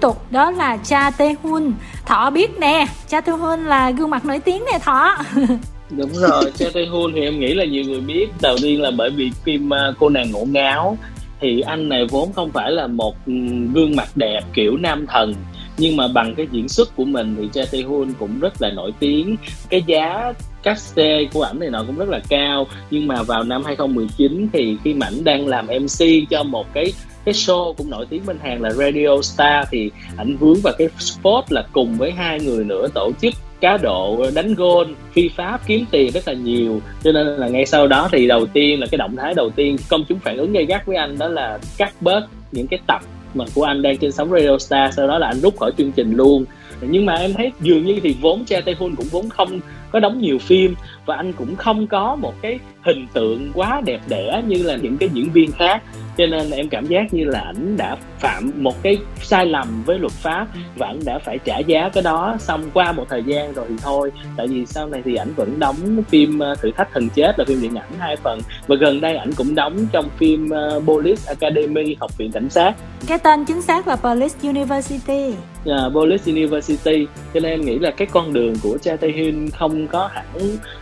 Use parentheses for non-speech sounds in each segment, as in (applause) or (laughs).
tục, đó là Cha Tê Hun Thọ biết nè, Cha Tê Hun là gương mặt nổi tiếng nè, Thọ. (laughs) Đúng rồi, Cha Tê Hun thì em nghĩ là nhiều người biết. Đầu tiên là bởi vì phim à, cô nàng ngổ ngáo thì anh này vốn không phải là một ừ, gương mặt đẹp kiểu nam thần. Nhưng mà bằng cái diễn xuất của mình thì Cha Tae Hun cũng rất là nổi tiếng. Cái giá caste của ảnh này nọ cũng rất là cao. Nhưng mà vào năm 2019 thì khi mà ảnh đang làm MC cho một cái cái show cũng nổi tiếng bên Hàn là Radio Star thì ảnh vướng vào cái spot là cùng với hai người nữa tổ chức cá độ đánh gôn phi pháp, kiếm tiền rất là nhiều. Cho nên là ngay sau đó thì đầu tiên là cái động thái đầu tiên, công chúng phản ứng gay gắt với anh đó là cắt bớt những cái tập mà của anh đang trên sóng Radio Star, sau đó là anh rút khỏi chương trình luôn. Nhưng mà em thấy dường như thì vốn cha Tae Hun cũng vốn không có đóng nhiều phim và anh cũng không có một cái hình tượng quá đẹp đẽ như là những cái diễn viên khác. Cho nên em cảm giác như là ảnh đã phạm một cái sai lầm với luật pháp và ảnh đã phải trả giá cái đó. Xong qua một thời gian rồi thì thôi tại vì sau này thì ảnh vẫn đóng phim ờ, thử thách thần chết là phim điện ảnh hai phần. Và gần đây ảnh cũng đóng trong phim uh, Police Academy học viện cảnh sát. Cái tên chính xác là Police University. Uh, Police University. Cho nên em nghĩ là cái con đường của Cha Tae Hyun không có hẳn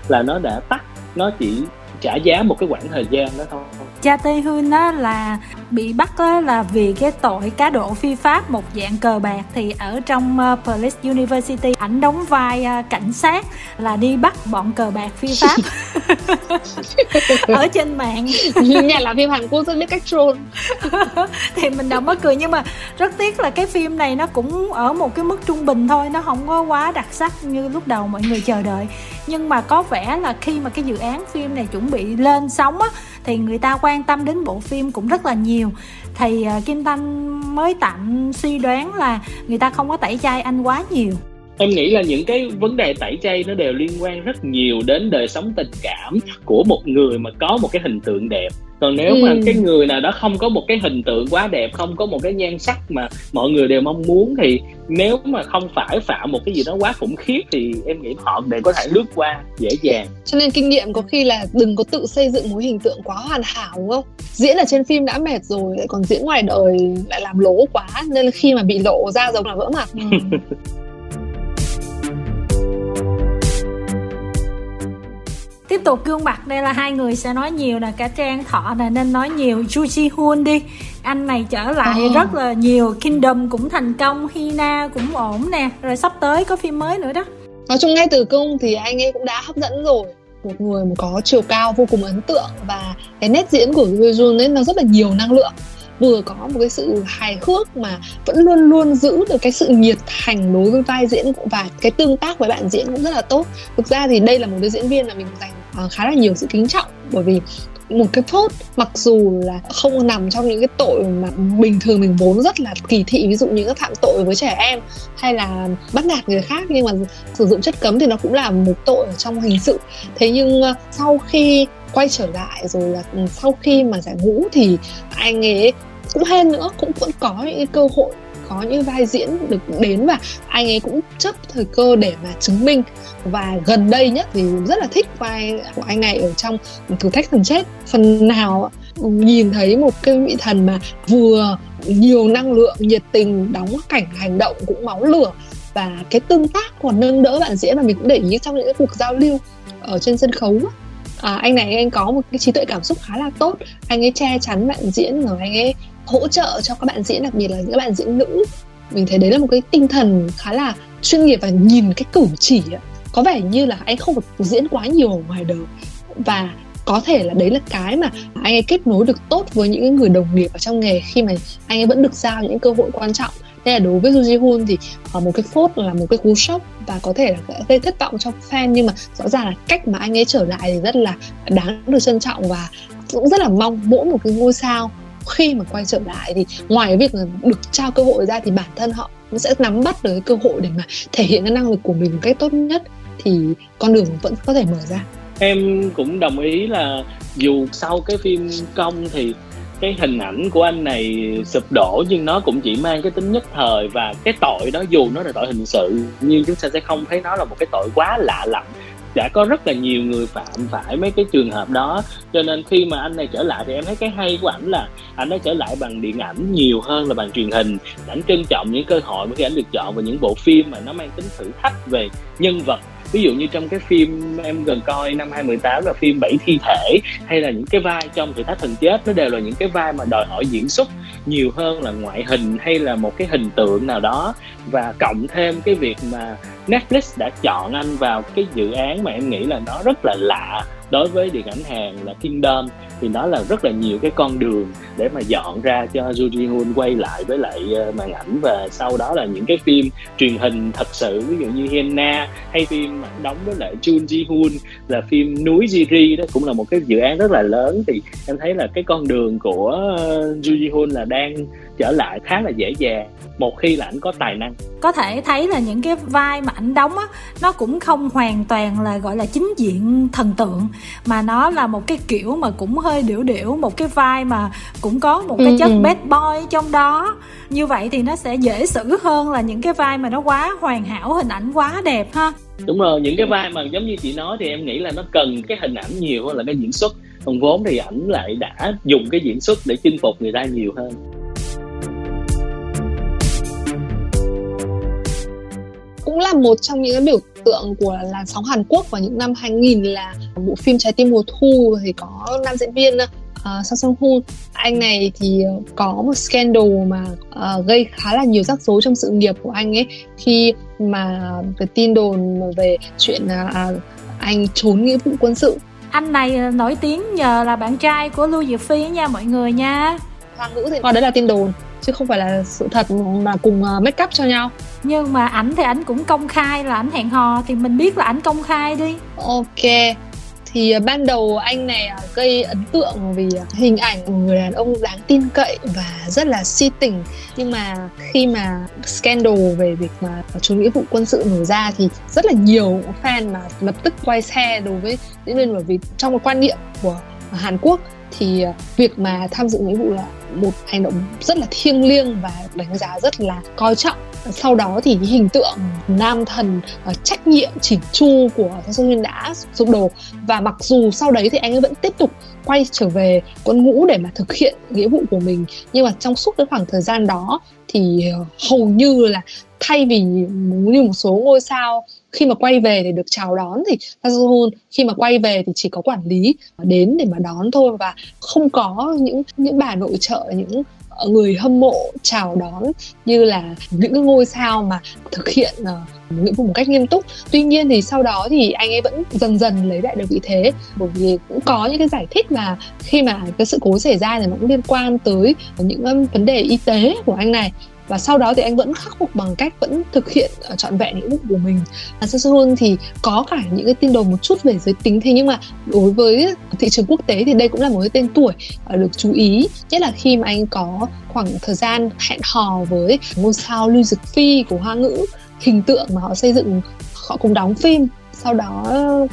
là nó đã tắt, nó chỉ trả giá một cái khoảng thời gian đó thôi. Cha tây Hương đó là bị bắt là vì cái tội cá độ phi pháp một dạng cờ bạc. Thì ở trong uh, Police University ảnh đóng vai uh, cảnh sát là đi bắt bọn cờ bạc phi (laughs) pháp. Ở trên mạng. Nhà làm phim Hàn Quốc rất biết cách troll. (laughs) Thì mình đâu mất cười nhưng mà rất tiếc là cái phim này nó cũng ở một cái mức trung bình thôi nó không có quá đặc sắc như lúc đầu mọi người chờ đợi. Nhưng mà có vẻ là khi mà cái dự án phim này chuẩn bị lên sóng á thì người ta quan tâm đến bộ phim cũng rất là nhiều. Thì ờ, Kim Thanh mới tạm suy đoán là người ta không có tẩy chay anh quá nhiều. Em nghĩ là những cái vấn đề tẩy chay nó đều liên quan rất nhiều đến đời sống tình cảm của một người mà có một cái hình tượng đẹp còn nếu ừ. mà cái người nào đó không có một cái hình tượng quá đẹp không có một cái nhan sắc mà mọi người đều mong muốn thì nếu mà không phải phạm một cái gì đó quá khủng khiếp thì em nghĩ họ đều có thể lướt qua dễ dàng. Cho nên kinh nghiệm có khi là đừng có tự xây dựng một hình tượng quá hoàn hảo đúng không? Diễn ở trên phim đã mệt rồi lại còn diễn ngoài đời lại làm lố quá nên khi mà bị lộ ra giống là vỡ mặt (laughs) tiếp tục gương mặt đây là hai người sẽ nói nhiều nè cả trang thọ nè nên nói nhiều. Ju Ji Hoon đi anh này trở lại oh. rất là nhiều. Kingdom cũng thành công Hina cũng ổn nè. Rồi sắp tới có phim mới nữa đó. Nói chung ngay từ cung thì anh ấy cũng đã hấp dẫn rồi. Một người mà có chiều cao vô cùng ấn tượng và cái nét diễn của Jun ấy nó rất là nhiều năng lượng. Vừa có một cái sự hài hước mà vẫn luôn luôn giữ được cái sự nhiệt thành đối với vai diễn và cái tương tác với bạn diễn cũng rất là tốt. Thực ra thì đây là một cái diễn viên mà mình dành Ờ, khá là nhiều sự kính trọng. Bởi vì một cái phốt mặc dù là không nằm trong những cái tội mà bình thường mình vốn rất là kỳ thị, ví dụ như các phạm tội với trẻ em hay là bắt nạt người khác, nhưng mà sử dụng chất cấm thì nó cũng là một tội ở trong hình sự. Thế nhưng ờ, sau khi quay trở lại rồi là ừ, sau khi mà giải ngũ thì anh ấy cũng hên nữa, cũng vẫn có những cơ hội có những vai diễn được đến và anh ấy cũng chấp thời cơ để mà chứng minh. Và gần đây nhất thì rất là thích vai của anh này ở trong thử thách thần chết. Phần nào nhìn thấy một cái vị thần mà vừa nhiều năng lượng nhiệt tình đóng cảnh hành động cũng máu lửa. Và cái tương tác còn nâng đỡ bạn diễn mà mình cũng để ý trong những cái cuộc giao lưu ở trên sân khấu à, anh này anh có một cái trí tuệ cảm xúc khá là tốt. Anh ấy che chắn bạn diễn rồi anh ấy hỗ trợ cho các bạn diễn, đặc biệt là những các bạn diễn nữ. Mình thấy đấy là một cái tinh thần khá là chuyên nghiệp và nhìn cái cử chỉ có vẻ như là anh không được diễn quá nhiều ở ngoài đời. Và có thể là đấy là cái mà anh ấy kết nối được tốt với những người đồng nghiệp ở trong nghề khi mà anh ấy vẫn được giao những cơ hội quan trọng. Nên là đối với Joo Ji Hoon thì ờ, một cái phốt là một cái cú sốc và có thể là gây thất vọng cho fan. Nhưng mà rõ ràng là cách mà anh ấy trở lại thì rất là đáng được trân trọng và cũng rất là mong mỗi một cái ngôi sao khi mà quay trở lại thì ngoài việc được trao cơ hội ra thì bản thân họ cũng sẽ nắm bắt được cái cơ hội để mà thể hiện cái năng lực của mình một cách tốt nhất, thì con đường vẫn có thể mở ra. Em cũng đồng ý là dù sau cái phim công thì cái hình ảnh của anh này sụp đổ nhưng nó cũng chỉ mang cái tính nhất thời và cái tội đó dù nó là tội hình sự nhưng chúng ta sẽ không thấy nó là một cái tội quá lạ lẫm đã có rất là nhiều người phạm phải mấy cái trường hợp đó. Cho nên khi mà anh này trở lại thì em thấy cái hay của ảnh là anh đã trở lại bằng điện ảnh nhiều hơn là bằng truyền hình. Ảnh trân trọng những cơ hội mà khi ảnh được chọn vào những bộ phim mà nó mang tính thử thách về nhân vật ví dụ như trong cái phim em gần coi năm 2018 là phim bảy thi thể, hay là những cái vai trong thử thách thần chết, nó đều là những cái vai mà đòi hỏi diễn xuất nhiều hơn là ngoại hình hay là một cái hình tượng nào đó. Và cộng thêm cái việc mà Netflix đã chọn anh vào cái dự án mà em nghĩ là nó rất là lạ đối với điện ảnh Hàn là Kingdom thì đó là rất là nhiều cái con đường để mà dọn ra cho Joo Ji Hoon quay lại với lại ờ, màn ảnh. Và sau đó là những cái phim truyền hình thật sự, ví dụ như Henna hay phim đóng với lại Jun Ji Hoon là phim núi Jiri đó cũng là một cái dự án rất là lớn. Thì em thấy là cái con đường của Ju Joo Ji Hoon là đang trở lại khá là dễ dàng, một khi là ảnh có tài năng. Có thể thấy là những cái vai mà ảnh đóng á, nó cũng không hoàn toàn là, gọi là, chính diện thần tượng, mà nó là một cái kiểu mà cũng hơi điểu điểu một cái vai mà cũng có một cái ừ, chất ừ. bad boy trong đó. Như vậy thì nó sẽ dễ xử hơn là những cái vai mà nó quá hoàn hảo hình ảnh quá đẹp ha. Đúng rồi những cái vai mà giống như chị nói thì em nghĩ là nó cần cái hình ảnh nhiều hơn là cái diễn xuất. Còn vốn thì ảnh lại đã dùng cái diễn xuất để chinh phục người ta nhiều hơn. Cũng là một trong những cái biểu tượng của làn sóng Hàn Quốc vào những năm 2000 là bộ phim Trái tim mùa thu thì có nam diễn viên uh, Song Song Hoon anh này thì có một scandal mà uh, gây khá là nhiều rắc rối trong sự nghiệp của anh ấy. Khi mà cái tin đồn về chuyện uh, anh trốn nghĩa vụ quân sự. Anh này nổi tiếng nhờ là bạn trai của Lưu Diệc Phi nha mọi người nha. Hoa ngữ thì coi đấy là tin đồn chứ không phải là sự thật mà cùng make up cho nhau nhưng mà ảnh thì ảnh cũng công khai là ảnh hẹn hò, thì mình biết là ảnh công khai đi. Ok. Thì à, ban đầu anh này à, gây ấn tượng vì hình ảnh của người đàn ông đáng tin cậy và rất là si tình. Nhưng mà khi mà scandal về việc mà chủ nghĩa vụ quân sự nổ ra thì rất là nhiều fan mà lập tức quay xe đối với diễn viên, bởi vì trong một quan niệm của Hàn Quốc thì à, việc mà tham dự nghĩa vụ là một hành động rất là thiêng liêng và đánh giá rất là coi trọng sau đó thì cái hình tượng nam thần uh, trách nhiệm chỉnh chu của Thái Sơn Huyên đã sụp đổ. Và mặc dù sau đấy thì anh ấy vẫn tiếp tục quay trở về quân ngũ để mà thực hiện nghĩa vụ của mình nhưng mà trong suốt cái khoảng thời gian đó thì ờ, hầu như là thay vì như một số ngôi sao khi mà quay về để được chào đón thì Tazuhun khi mà quay về thì chỉ có quản lý đến để mà đón thôi. Và không có những những bà nội trợ những người hâm mộ chào đón như là những cái ngôi sao mà thực hiện uh, nghĩa vụ một cách nghiêm túc. Tuy nhiên thì sau đó thì anh ấy vẫn dần dần lấy lại được vị thế bởi vì cũng có những cái giải thích là khi mà cái sự cố xảy ra thì nó cũng liên quan tới những vấn đề y tế của anh này và sau đó thì anh vẫn khắc phục bằng cách vẫn thực hiện uh, trọn vẹn những ước của mình. Và hơn thì có cả những cái tin đồn một chút về giới tính. Thế nhưng mà đối với thị trường quốc tế thì đây cũng là một cái tên tuổi uh, được chú ý. Nhất là khi mà anh có khoảng thời gian hẹn hò với ngôi sao Lưu Dực Phi của Hoa ngữ hình tượng mà họ xây dựng họ cùng đóng phim sau đó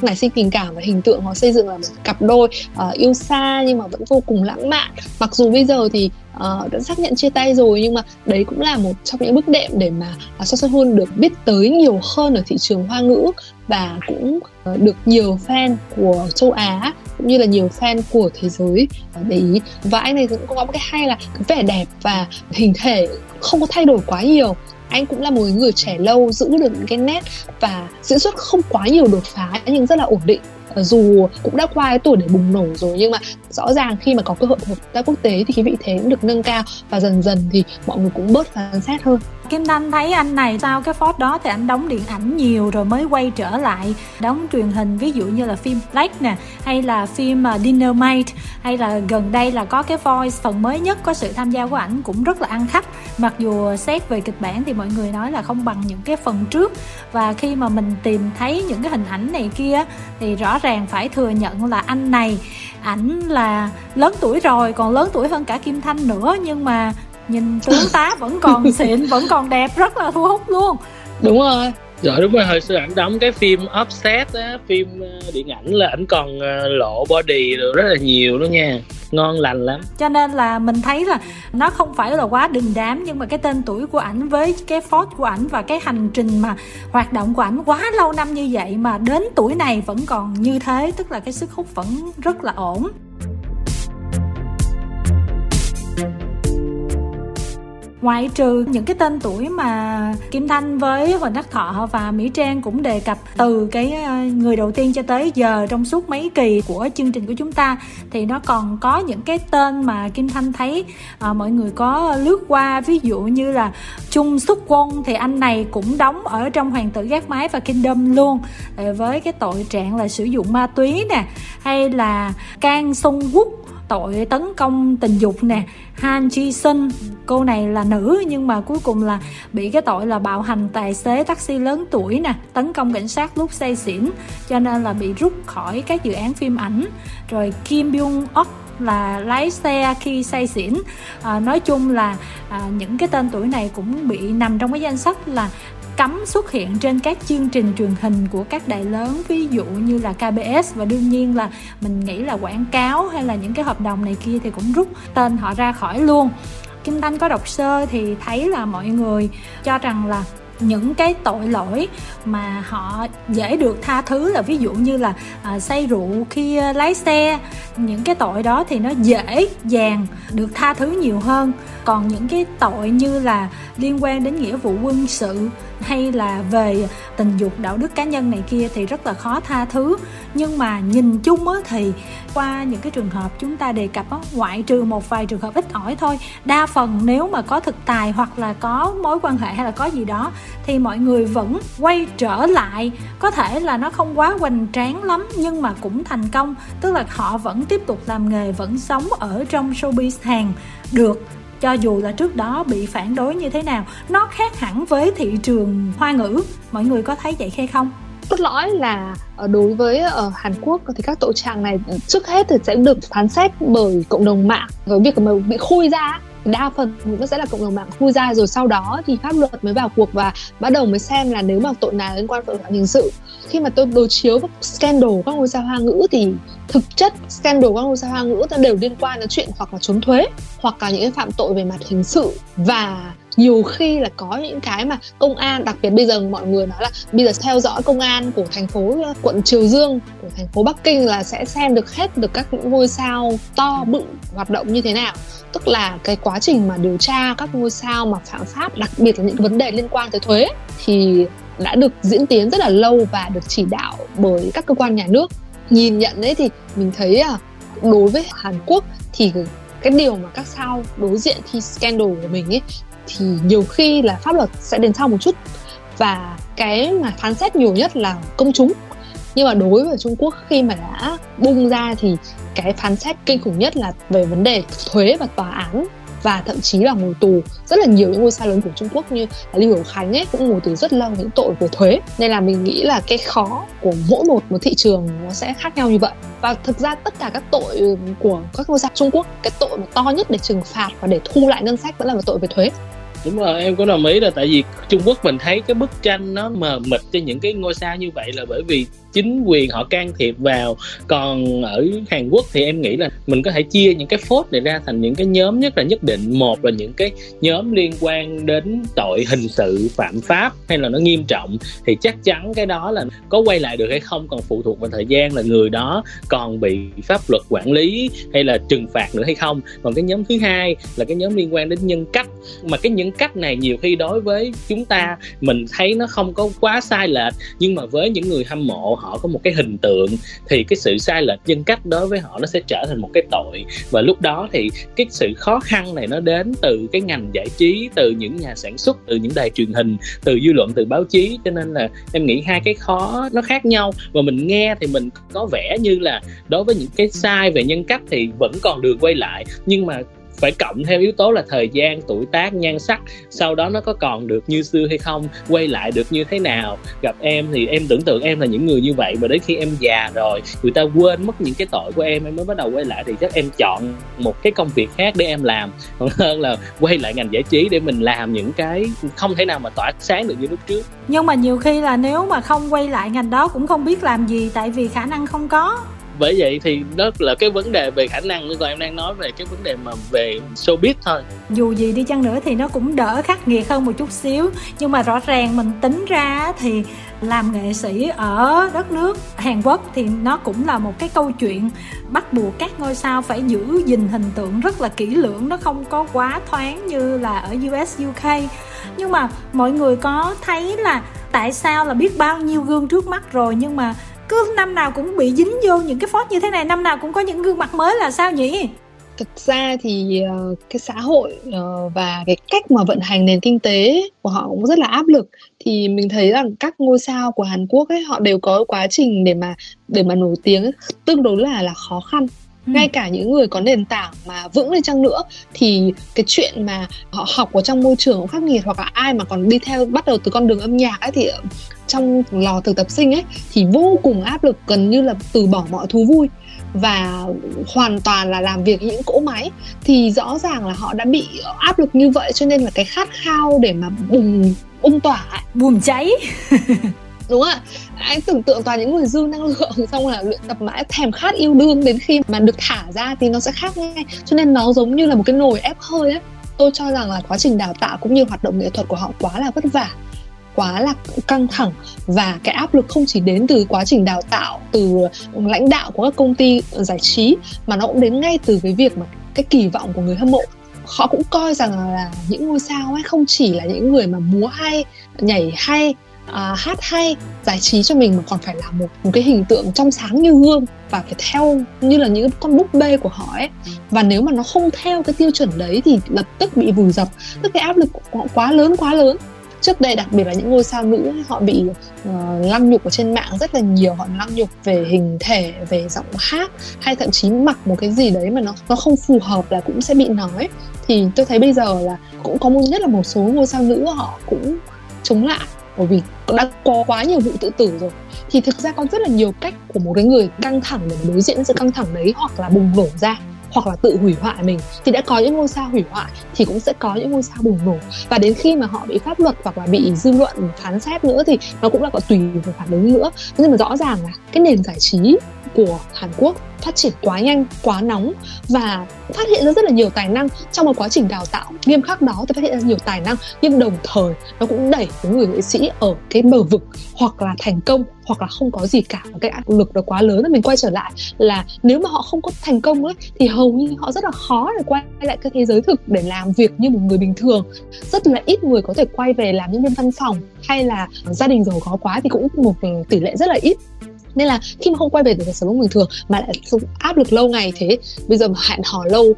nảy sinh tình cảm và hình tượng họ xây dựng là một cặp đôi uh, yêu xa nhưng mà vẫn vô cùng lãng mạn. Mặc dù bây giờ thì uh, đã xác nhận chia tay rồi nhưng mà đấy cũng là một trong những bước đệm để mà à, uh, sánh hôn được biết tới nhiều hơn ở thị trường hoa ngữ và cũng uh, được nhiều fan của châu Á cũng như là nhiều fan của thế giới để ý. Và anh này cũng có một cái hay là cái vẻ đẹp và hình thể không có thay đổi quá nhiều. Anh cũng là một người trẻ lâu, giữ được những cái nét và diễn xuất không quá nhiều đột phá nhưng rất là ổn định. Ờ, dù cũng đã qua cái tuổi để bùng nổ rồi nhưng mà rõ ràng khi mà có cơ hội hợp tác quốc tế thì cái vị thế cũng được nâng cao và dần dần thì mọi người cũng bớt phán xét hơn. Kim Thanh thấy anh này sau cái phốt đó thì anh đóng điện ảnh nhiều rồi mới quay trở lại, đóng truyền hình, ví dụ như là phim Black nè, hay là phim ờ, Dinner Mate hay là gần đây là có cái Voice. Phần mới nhất có sự tham gia của ảnh cũng rất là ăn khách. Mặc dù xét về kịch bản thì mọi người nói là không bằng những cái phần trước. Và khi mà mình tìm thấy những cái hình ảnh này kia thì rõ ràng phải thừa nhận là anh này ảnh là lớn tuổi rồi, còn lớn tuổi hơn cả Kim Thanh nữa. Nhưng mà nhìn tướng tá vẫn còn (laughs) xịn vẫn còn đẹp rất là thu hút luôn. Đúng rồi. Rồi đúng rồi hồi xưa ảnh đóng cái phim Offset á phim ờ, điện ảnh là ảnh còn ờ, lộ body rồi rất là nhiều đó nha. Ngon lành lắm. Cho nên là mình thấy là nó không phải là quá đình đám nhưng mà cái tên tuổi của ảnh với cái phốt của ảnh và cái hành trình mà hoạt động của ảnh quá lâu năm như vậy mà đến tuổi này vẫn còn như thế tức là cái sức hút vẫn rất là ổn ngoại trừ những cái tên tuổi mà Kim Thanh với Huỳnh Đắc Thọ và Mỹ Trang cũng đề cập từ cái ờ, người đầu tiên cho tới giờ trong suốt mấy kỳ của chương trình của chúng ta thì nó còn có những cái tên mà Kim Thanh thấy à, mọi người có lướt qua. Ví dụ như là Trung Xuất Quân thì anh này cũng đóng ở trong Hoàng tử gác mái và Kingdom luôn. Ờ, với cái tội trạng là sử dụng ma túy nè hay là Can Sung Quốc tội tấn công tình dục nè. Han Ji Sun cô này là nữ nhưng mà cuối cùng là bị cái tội là bạo hành tài xế taxi lớn tuổi nè tấn công cảnh sát lúc say xỉn cho nên là bị rút khỏi các dự án phim ảnh. Rồi Kim Byung Ok là lái xe khi say xỉn. À, nói chung là à, những cái tên tuổi này cũng bị nằm trong cái danh sách là cấm xuất hiện trên các chương trình truyền hình của các đài lớn ví dụ như là KBS và đương nhiên là mình nghĩ là quảng cáo hay là những cái hợp đồng này kia thì cũng rút tên họ ra khỏi luôn. Kim Thanh có đọc sơ thì thấy là mọi người cho rằng là những cái tội lỗi mà họ dễ được tha thứ là ví dụ như là à, say rượu khi à, lái xe những cái tội đó thì nó dễ dàng được tha thứ nhiều hơn. Còn những cái tội như là liên quan đến nghĩa vụ quân sự hay là về tình dục đạo đức cá nhân này kia thì rất là khó tha thứ. Nhưng mà nhìn chung á thì qua những cái trường hợp chúng ta đề cập á, ngoại trừ một vài trường hợp ít ỏi thôi, đa phần nếu mà có thực tài hoặc là có mối quan hệ hay là có gì đó thì mọi người vẫn quay trở lại. Có thể là nó không quá hoành tráng lắm nhưng mà cũng thành công, tức là họ vẫn tiếp tục làm nghề, vẫn sống ở trong showbiz hàng được cho dù là trước đó bị phản đối như thế nào, nó khác hẳn với thị trường hoa ngữ. Mọi người có thấy vậy hay không? Cốt lõi là ờ, đối với ở Hàn Quốc thì các tội trạng này trước hết thì sẽ được phán xét bởi cộng đồng mạng. Với việc mà bị khui ra đa phần cũng sẽ là cộng đồng mạng khu ra rồi sau đó thì pháp luật mới vào cuộc và bắt đầu mới xem là nếu mà tội nào liên quan tội phạm hình sự. Khi mà tôi đối chiếu với scandal các ngôi sao hoa ngữ thì thực chất scandal các ngôi sao hoa ngữ ta đều liên quan đến chuyện hoặc là trốn thuế hoặc là những cái phạm tội về mặt hình sự. Và nhiều khi là có những cái mà công an, đặc biệt bây giờ mọi người nói là bây giờ theo dõi công an của thành phố, quận Triều Dương, của thành phố Bắc Kinh là sẽ xem được hết được các những ngôi sao to bự hoạt động như thế nào. Tức là cái quá trình mà điều tra các ngôi sao mà phạm pháp, đặc biệt là những vấn đề liên quan tới thuế thì đã được diễn tiến rất là lâu và được chỉ đạo bởi các cơ quan nhà nước. Nhìn nhận đấy thì mình thấy à đối với Hàn Quốc thì cái điều mà các sao đối diện khi scandal của mình ấy thì nhiều khi là pháp luật sẽ đến sau một chút. Và cái mà phán xét nhiều nhất là công chúng. Nhưng mà đối với Trung Quốc khi mà đã bung ra thì cái phán xét kinh khủng nhất là về vấn đề thuế và tòa án và thậm chí là ngồi tù. Rất là nhiều những ngôi sao lớn của Trung Quốc như là Lưu Hiểu Khánh ấy cũng ngồi tù rất lâu những tội về thuế. Nên là mình nghĩ là cái khó của mỗi một một thị trường nó sẽ khác nhau như vậy. Và thực ra tất cả các tội của các ngôi sao Trung Quốc, cái tội mà to nhất để trừng phạt và để thu lại ngân sách vẫn là một tội về thuế. Đúng rồi, em có đồng ý là tại vì Trung Quốc mình thấy cái bức tranh nó mờ mịt cho những cái ngôi sao như vậy là bởi vì chính quyền họ can thiệp vào. Còn ở Hàn Quốc thì em nghĩ là mình có thể chia những cái phốt này ra thành những cái nhóm nhất là nhất định. Một là những cái nhóm liên quan đến tội hình sự phạm pháp hay là nó nghiêm trọng, thì chắc chắn cái đó là có quay lại được hay không còn phụ thuộc vào thời gian là người đó còn bị pháp luật quản lý hay là trừng phạt nữa hay không. Còn cái nhóm thứ hai là cái nhóm liên quan đến nhân cách. Mà cái nhân cách này nhiều khi đối với chúng ta, mình thấy nó không có quá sai lệch, nhưng mà với những người hâm mộ họ có một cái hình tượng, thì cái sự sai lệch nhân cách đối với họ nó sẽ trở thành một cái tội. Và lúc đó thì cái sự khó khăn này nó đến từ cái ngành giải trí, từ những nhà sản xuất, từ những đài truyền hình, từ dư luận, từ báo chí. Cho nên là em nghĩ hai cái khó nó khác nhau. Và mình nghe thì mình có vẻ như là đối với những cái sai về nhân cách thì vẫn còn đường quay lại. Nhưng mà phải cộng theo yếu tố là thời gian, tuổi tác, nhan sắc. Sau đó nó có còn được như xưa hay không? Quay lại được như thế nào? Gặp em thì em tưởng tượng em là những người như vậy mà đến khi em già rồi, người ta quên mất những cái tội của em em mới bắt đầu quay lại thì chắc em chọn một cái công việc khác để em làm. Còn hơn là quay lại ngành giải trí để mình làm những cái không thể nào mà tỏa sáng được như lúc trước. Nhưng mà nhiều khi là nếu mà không quay lại ngành đó cũng không biết làm gì, tại vì khả năng không có bởi vậy thì đó là cái vấn đề về khả năng. Nữa còn em đang nói về cái vấn đề mà về showbiz thôi. Dù gì đi chăng nữa thì nó cũng đỡ khắc nghiệt hơn một chút xíu. Nhưng mà rõ ràng mình tính ra thì làm nghệ sĩ ở đất nước Hàn Quốc thì nó cũng là một cái câu chuyện bắt buộc các ngôi sao phải giữ gìn hình tượng rất là kỹ lưỡng. Nó không có quá thoáng như là ở US UK nhưng mà mọi người có thấy là tại sao là biết bao nhiêu gương trước mắt rồi, nhưng mà cứ năm nào cũng bị dính vô những cái phốt như thế này năm nào cũng có những gương mặt mới là sao nhỉ? Thực ra thì uh, cái xã hội uh, và cái cách mà vận hành nền kinh tế của họ cũng rất là áp lực. Thì mình thấy rằng các ngôi sao của Hàn Quốc ấy họ đều có quá trình để mà để mà nổi tiếng tương đối là là khó khăn. Ừ. ngay cả những người có nền tảng mà vững lên chăng nữa thì cái chuyện mà họ học ở trong môi trường khắc nghiệt hoặc là ai mà còn đi theo bắt đầu từ con đường âm nhạc ấy thì trong lò thực tập sinh ấy thì vô cùng áp lực gần như là từ bỏ mọi thú vui và hoàn toàn là làm việc những cỗ máy. Thì rõ ràng là họ đã bị áp lực như vậy cho nên là cái khát khao để mà bùng ung tỏa bùng cháy. (laughs) Đúng không ạ. Anh tưởng tượng toàn những người dư năng lượng xong là luyện tập mãi thèm khát yêu đương đến khi mà được thả ra thì nó sẽ khác ngay. Cho nên nó giống như là một cái nồi ép hơi ấy tôi cho rằng là quá trình đào tạo cũng như hoạt động nghệ thuật của họ quá là vất vả quá là căng thẳng và cái áp lực không chỉ đến từ quá trình đào tạo từ lãnh đạo của các công ty giải trí mà nó cũng đến ngay từ cái việc mà cái kỳ vọng của người hâm mộ. Họ cũng coi rằng là những ngôi sao ấy không chỉ là những người mà múa hay nhảy hay à, hát hay giải trí cho mình mà còn phải là một một cái hình tượng trong sáng như gương và phải theo như là những con búp bê của họ ấy. Và nếu mà nó không theo cái tiêu chuẩn đấy thì lập tức bị vùi dập. Tức cái áp lực của họ quá lớn quá lớn trước đây đặc biệt là những ngôi sao nữ họ bị uh, lăng nhục ở trên mạng rất là nhiều. Họ lăng nhục về hình thể về giọng hát hay thậm chí mặc một cái gì đấy mà nó nó không phù hợp là cũng sẽ bị nói. Thì tôi thấy bây giờ là cũng có một nhất là một số ngôi sao nữ họ cũng chống lại. Bởi vì đã có quá nhiều vụ tự tử rồi. Thì thực ra có rất là nhiều cách của một cái người căng thẳng để đối diện với sự căng thẳng đấy hoặc là bùng nổ ra hoặc là tự hủy hoại mình, thì đã có những ngôi sao hủy hoại thì cũng sẽ có những ngôi sao bùng nổ. Và đến khi mà họ bị pháp luật hoặc là bị dư luận phán xét nữa thì nó cũng là có tùy vào phản ứng nữa. Nhưng mà rõ ràng là cái nền giải trí của Hàn Quốc phát triển quá nhanh, quá nóng và phát hiện ra rất là nhiều tài năng trong một quá trình đào tạo. Nghiêm khắc đó thì phát hiện ra nhiều tài năng nhưng đồng thời nó cũng đẩy cái người nghệ sĩ ở cái bờ vực hoặc là thành công hoặc là không có gì cả. Và cái áp lực nó quá lớn thì mình quay trở lại là nếu mà họ không có thành công ấy thì hầu như họ rất là khó để quay lại cái thế giới thực để làm việc như một người bình thường. Rất là ít người có thể quay về làm nhân viên văn phòng hay là gia đình giàu có quá thì cũng một tỷ lệ rất là ít nên là khi mà không quay về được cuộc sống bình thường mà lại áp lực lâu ngày thế, bây giờ mà hẹn hò lâu,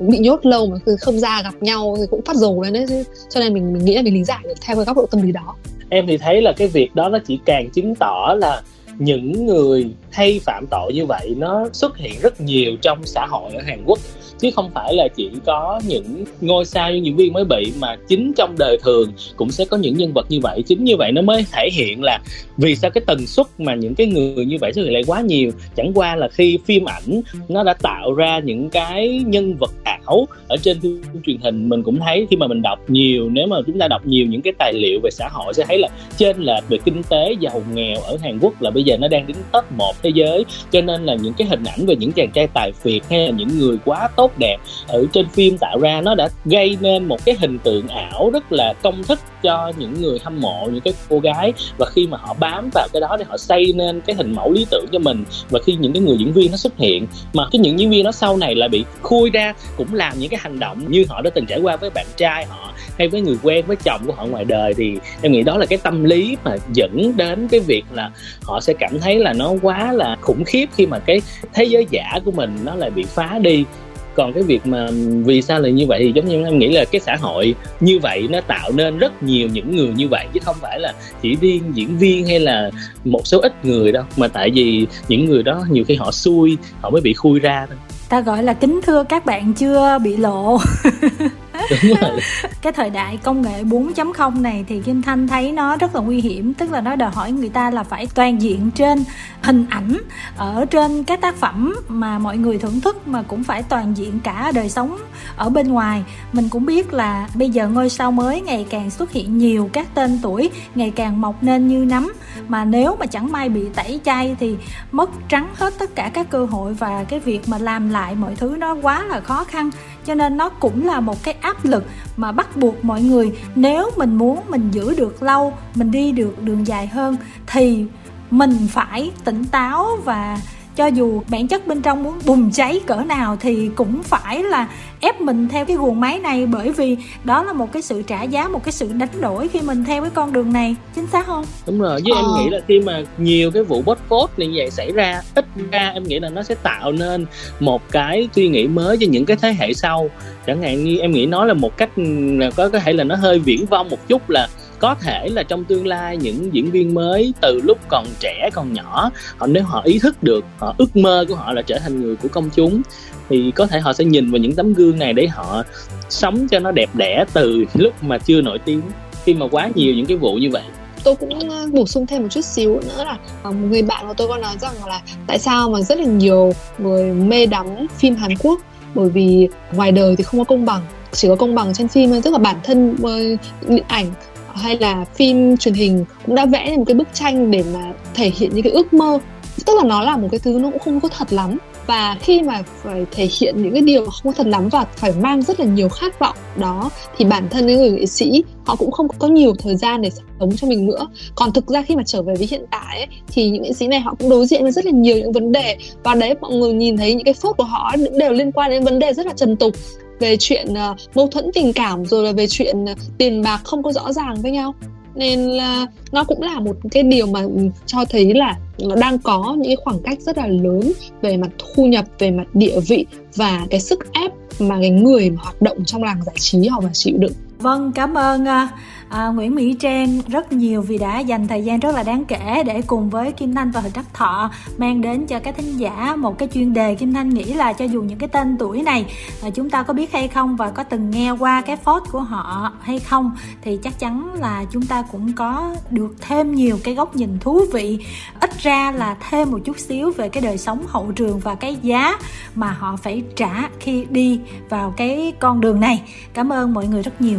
bị nhốt lâu mà không ra gặp nhau thì cũng phát dầu lên đấy. Cho nên mình mình nghĩ là mình lý giải được theo cái góc độ tâm lý đó. Em thì thấy là cái việc đó nó chỉ càng chứng tỏ là những người hay phạm tội như vậy nó xuất hiện rất nhiều trong xã hội ở Hàn Quốc. Chứ không phải là chỉ có những ngôi sao như diễn viên mới bị mà chính trong đời thường cũng sẽ có những nhân vật như vậy. Chính như vậy nó mới thể hiện là vì sao cái tần suất mà những cái người như vậy xuất hiện lại quá nhiều. Chẳng qua là khi phim ảnh nó đã tạo ra những cái nhân vật ảo ở trên phim truyền hình, mình cũng thấy khi mà mình đọc nhiều, nếu mà chúng ta đọc nhiều những cái tài liệu về xã hội sẽ thấy là trên lệch về kinh tế giàu nghèo ở Hàn Quốc là bây giờ nó đang đứng top một thế giới. Cho nên là những cái hình ảnh về những chàng trai tài phiệt hay là những người quá tốt đẹp ở trên phim tạo ra nó đã gây nên một cái hình tượng ảo rất là công thức cho những người hâm mộ, những cái cô gái. Và khi mà họ bám vào cái đó để họ xây nên cái hình mẫu lý tưởng cho mình. Và khi những cái người diễn viên nó xuất hiện, mà cái những diễn viên nó sau này lại bị khui ra, cũng làm những cái hành động như họ đã từng trải qua với bạn trai họ hay với người quen, với chồng của họ ngoài đời, thì em nghĩ đó là cái tâm lý mà dẫn đến cái việc là họ sẽ cảm thấy là nó quá là khủng khiếp khi mà cái thế giới giả của mình nó lại bị phá đi. Còn cái việc mà vì sao lại như vậy thì giống như em nghĩ là cái xã hội như vậy nó tạo nên rất nhiều những người như vậy, chứ không phải là chỉ riêng diễn viên hay là một số ít người đâu. Mà tại vì những người đó nhiều khi họ xui, họ mới bị khui ra thôi. Ta gọi là kính thưa các bạn chưa bị lộ. (laughs) đúng rồi. Cái thời đại công nghệ 4.0 này thì Kim Thanh thấy nó rất là nguy hiểm, tức là nó đòi hỏi người ta là phải toàn diện trên hình ảnh, ở trên các tác phẩm mà mọi người thưởng thức mà cũng phải toàn diện cả đời sống ở bên ngoài. Mình cũng biết là bây giờ ngôi sao mới ngày càng xuất hiện nhiều các tên tuổi, ngày càng mọc nên như nấm. Mà nếu mà chẳng may bị tẩy chay thì mất trắng hết tất cả các cơ hội và cái việc mà làm lại mọi thứ nó quá là khó khăn cho nên nó cũng là một cái áp lực mà bắt buộc mọi người, nếu mình muốn mình giữ được lâu, mình đi được đường dài hơn, thì mình phải tỉnh táo và cho dù bản chất bên trong muốn bùng cháy cỡ nào thì cũng phải là ép mình theo cái guồng máy này bởi vì đó là một cái sự trả giá một cái sự đánh đổi khi mình theo cái con đường này. Chính xác không? Đúng rồi với ờ. em nghĩ là khi mà nhiều cái vụ bot phốt như vậy xảy ra ít ra em nghĩ là nó sẽ tạo nên một cái suy nghĩ mới cho những cái thế hệ sau. Chẳng hạn như em nghĩ nó là một cách là có có thể là nó hơi viễn vông một chút là có thể là trong tương lai những diễn viên mới từ lúc còn trẻ, còn nhỏ, họ nếu họ ý thức được, họ ước mơ của họ là trở thành người của công chúng, thì có thể họ sẽ nhìn vào những tấm gương này để họ sống cho nó đẹp đẽ từ lúc mà chưa nổi tiếng, khi mà quá nhiều những cái vụ như vậy. Tôi cũng ờ, bổ sung thêm một chút xíu nữa là ờ, một người bạn của tôi có nói rằng là tại sao mà rất là nhiều người mê đắm phim Hàn Quốc? Bởi vì ngoài đời thì không có công bằng, chỉ có công bằng trên phim tức là bản thân ờ, điện ảnh hay là phim truyền hình cũng đã vẽ nên một cái bức tranh để mà thể hiện những cái ước mơ. Tức là nó là một cái thứ nó cũng không có thật lắm. Và khi mà phải thể hiện những cái điều không có thật lắm và phải mang rất là nhiều khát vọng đó thì bản thân những người nghệ sĩ họ cũng không có nhiều thời gian để sống cho mình nữa. Còn thực ra khi mà trở về với hiện tại ấy, thì những nghệ sĩ này họ cũng đối diện với rất là nhiều những vấn đề. Và đấy mọi người nhìn thấy những cái phốt của họ đều liên quan đến vấn đề rất là trần tục về chuyện uh, mâu thuẫn tình cảm rồi là về chuyện uh, tiền bạc không có rõ ràng với nhau. Nên là nó cũng là một cái điều mà cho thấy là nó đang có những cái khoảng cách rất là lớn về mặt thu nhập về mặt địa vị và cái sức ép mà cái người mà hoạt động trong làng giải trí họ phải chịu đựng. Vâng cảm ơn à, à, Nguyễn Mỹ Trang rất nhiều vì đã dành thời gian rất là đáng kể để cùng với Kim Thanh và Huỳnh Đắc Thọ mang đến cho các thính giả một cái chuyên đề. Kim Thanh nghĩ là cho dù những cái tên tuổi này à, chúng ta có biết hay không và có từng nghe qua cái phốt của họ hay không thì chắc chắn là chúng ta cũng có được thêm nhiều cái góc nhìn thú vị. Ít ra là thêm một chút xíu về cái đời sống hậu trường và cái giá mà họ phải trả khi đi vào cái con đường này. Cảm ơn mọi người rất nhiều.